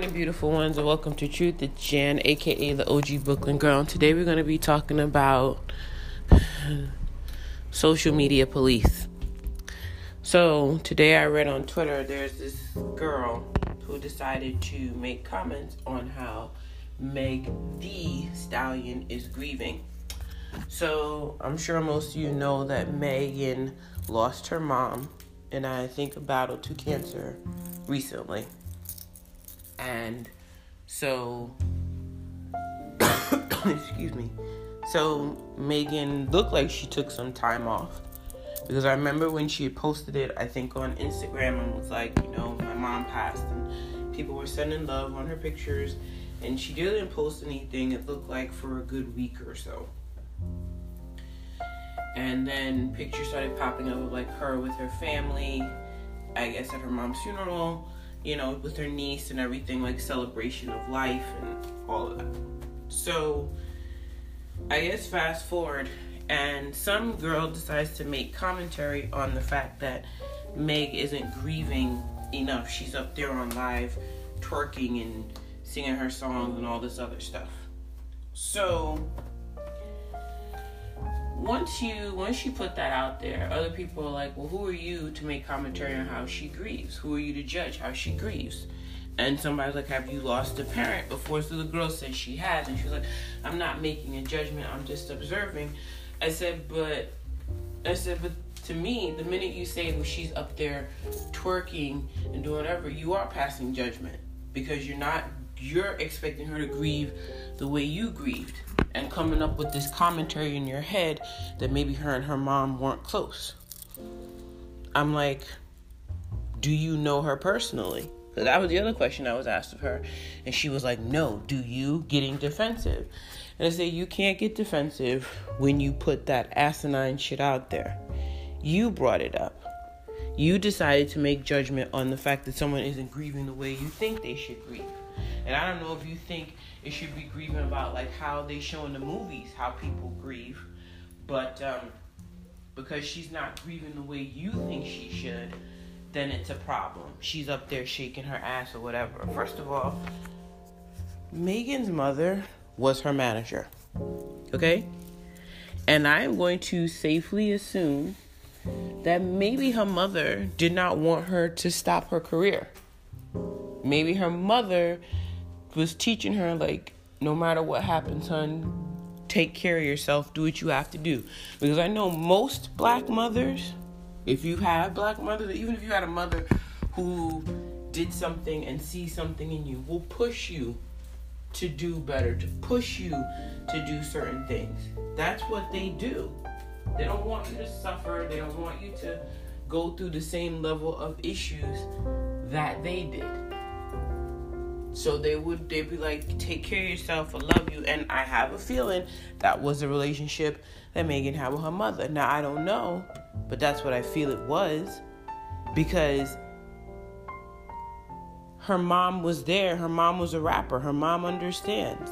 morning, beautiful ones, and welcome to Truth. It's Jan, aka the OG Brooklyn Girl. And Today we're going to be talking about social media police. So, today I read on Twitter there's this girl who decided to make comments on how Meg the Stallion is grieving. So, I'm sure most of you know that Megan lost her mom and I think battled to cancer recently. And so, excuse me. So Megan looked like she took some time off because I remember when she posted it, I think on Instagram, and was like, you know, my mom passed, and people were sending love on her pictures, and she didn't post anything. It looked like for a good week or so. And then pictures started popping up of like her with her family, I guess at her mom's funeral you know, with her niece and everything, like celebration of life and all of that. So, I guess fast forward, and some girl decides to make commentary on the fact that Meg isn't grieving enough. She's up there on live twerking and singing her songs and all this other stuff. So, once you once you put that out there, other people are like, well, who are you to make commentary on how she grieves? Who are you to judge how she grieves? And somebody's like, have you lost a parent before? So the girl says she has, and she's like, I'm not making a judgment. I'm just observing. I said, but I said, but to me, the minute you say, well, she's up there twerking and doing whatever, you are passing judgment because you're not you're expecting her to grieve the way you grieved and coming up with this commentary in your head that maybe her and her mom weren't close. I'm like, do you know her personally? Because that was the other question I was asked of her. And she was like, no, do you? Getting defensive. And I said, you can't get defensive when you put that asinine shit out there. You brought it up. You decided to make judgment on the fact that someone isn't grieving the way you think they should grieve. And I don't know if you think it should be grieving about like how they show in the movies how people grieve, but um, because she's not grieving the way you think she should, then it's a problem. She's up there shaking her ass or whatever. First of all, Megan's mother was her manager. Okay? And I am going to safely assume that maybe her mother did not want her to stop her career. Maybe her mother was teaching her like no matter what happens, son, take care of yourself, do what you have to do. Because I know most black mothers, if you have black mothers, even if you had a mother who did something and see something in you, will push you to do better, to push you to do certain things. That's what they do. They don't want you to suffer, they don't want you to go through the same level of issues that they did. So they would they'd be like, take care of yourself, I love you. And I have a feeling that was a relationship that Megan had with her mother. Now I don't know, but that's what I feel it was. Because her mom was there, her mom was a rapper, her mom understands.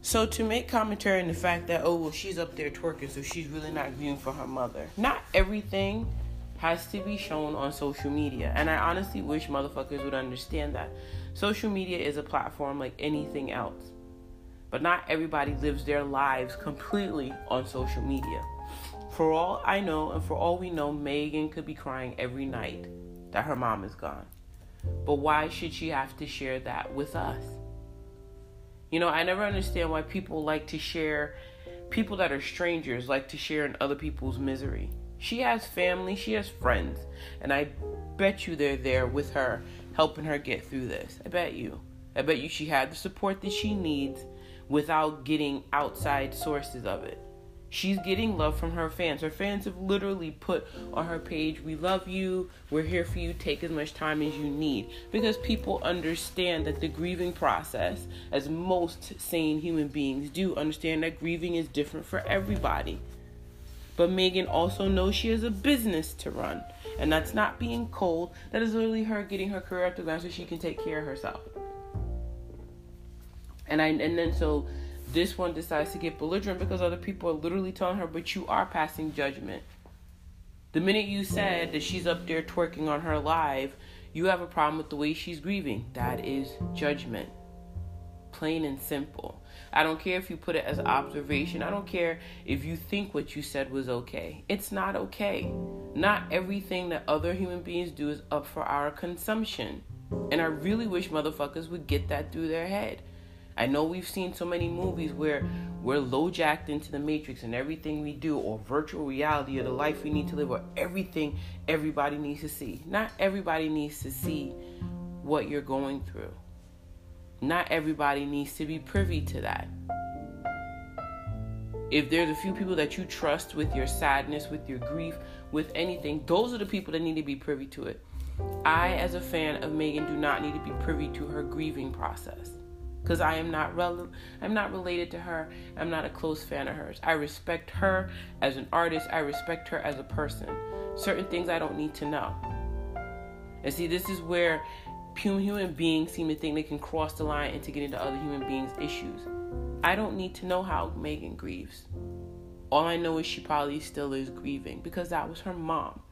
So to make commentary on the fact that, oh well she's up there twerking, so she's really not viewing for her mother. Not everything has to be shown on social media. And I honestly wish motherfuckers would understand that. Social media is a platform like anything else. But not everybody lives their lives completely on social media. For all I know, and for all we know, Megan could be crying every night that her mom is gone. But why should she have to share that with us? You know, I never understand why people like to share, people that are strangers like to share in other people's misery. She has family, she has friends, and I bet you they're there with her, helping her get through this. I bet you. I bet you she had the support that she needs without getting outside sources of it. She's getting love from her fans. Her fans have literally put on her page, We love you. We're here for you. Take as much time as you need. Because people understand that the grieving process, as most sane human beings do, understand that grieving is different for everybody. But Megan also knows she has a business to run. And that's not being cold. That is literally her getting her career up to ground so she can take care of herself. And I and then so this one decides to get belligerent because other people are literally telling her, but you are passing judgment. The minute you said that she's up there twerking on her live, You have a problem with the way she's grieving. That is judgment. Plain and simple. I don't care if you put it as observation. I don't care if you think what you said was okay. It's not okay. Not everything that other human beings do is up for our consumption. And I really wish motherfuckers would get that through their head. I know we've seen so many movies where we're low jacked into the matrix and everything we do, or virtual reality, or the life we need to live, or everything everybody needs to see. Not everybody needs to see what you're going through. Not everybody needs to be privy to that. If there's a few people that you trust with your sadness, with your grief, with anything, those are the people that need to be privy to it. I, as a fan of Megan, do not need to be privy to her grieving process because I am not rel- I'm not related to her. I'm not a close fan of hers. I respect her as an artist. I respect her as a person. Certain things I don't need to know. And see, this is where human beings seem to think they can cross the line into getting into other human beings' issues. I don't need to know how Megan grieves. All I know is she probably still is grieving because that was her mom.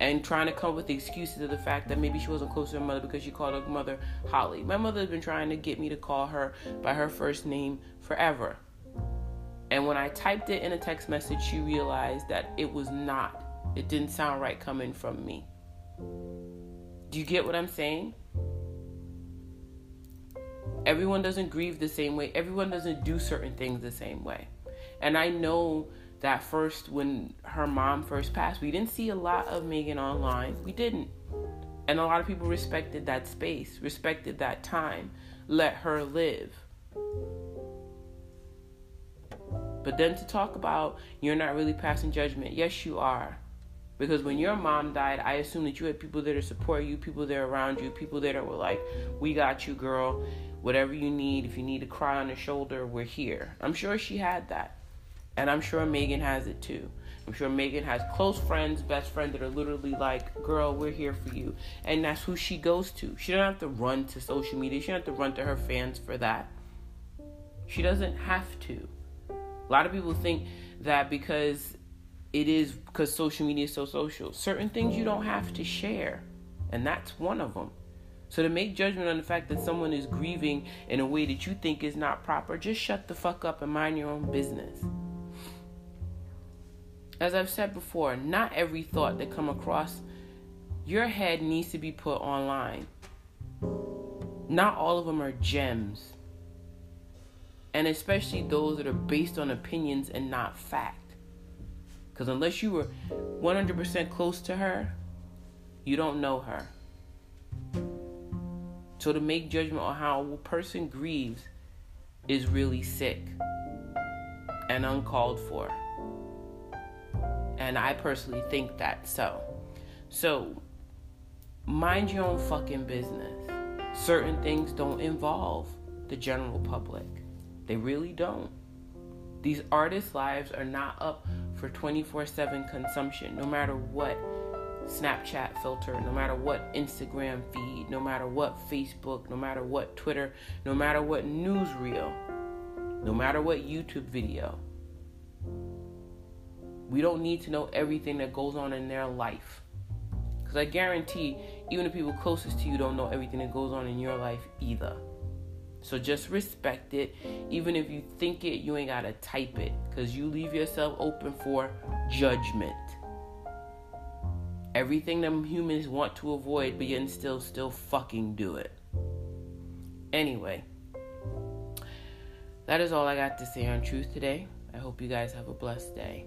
And trying to come up with the excuses of the fact that maybe she wasn't close to her mother because she called her mother Holly. My mother has been trying to get me to call her by her first name forever. And when I typed it in a text message, she realized that it was not. It didn't sound right coming from me. Do you get what I'm saying? Everyone doesn't grieve the same way. Everyone doesn't do certain things the same way. And I know that first, when her mom first passed, we didn't see a lot of Megan online. We didn't. And a lot of people respected that space, respected that time, let her live. But then to talk about you're not really passing judgment, yes, you are. Because when your mom died, I assume that you had people there to support you, people there around you, people there that were like, We got you, girl. Whatever you need, if you need to cry on the shoulder, we're here. I'm sure she had that. And I'm sure Megan has it too. I'm sure Megan has close friends, best friends that are literally like, girl, we're here for you. And that's who she goes to. She don't have to run to social media. She don't have to run to her fans for that. She doesn't have to. A lot of people think that because it is because social media is so social. Certain things you don't have to share, and that's one of them. So to make judgment on the fact that someone is grieving in a way that you think is not proper, just shut the fuck up and mind your own business. As I've said before, not every thought that come across your head needs to be put online. Not all of them are gems. And especially those that are based on opinions and not fact. Because unless you were 100% close to her, you don't know her. So to make judgment on how a person grieves is really sick and uncalled for. And I personally think that so. So mind your own fucking business. Certain things don't involve the general public. They really don't. These artists' lives are not up for 24 7 consumption, no matter what Snapchat filter, no matter what Instagram feed, no matter what Facebook, no matter what Twitter, no matter what newsreel, no matter what YouTube video. We don't need to know everything that goes on in their life. Because I guarantee, even the people closest to you don't know everything that goes on in your life either. So just respect it. Even if you think it, you ain't gotta type it. Cause you leave yourself open for judgment. Everything them humans want to avoid, but yet still still fucking do it. Anyway. That is all I got to say on truth today. I hope you guys have a blessed day,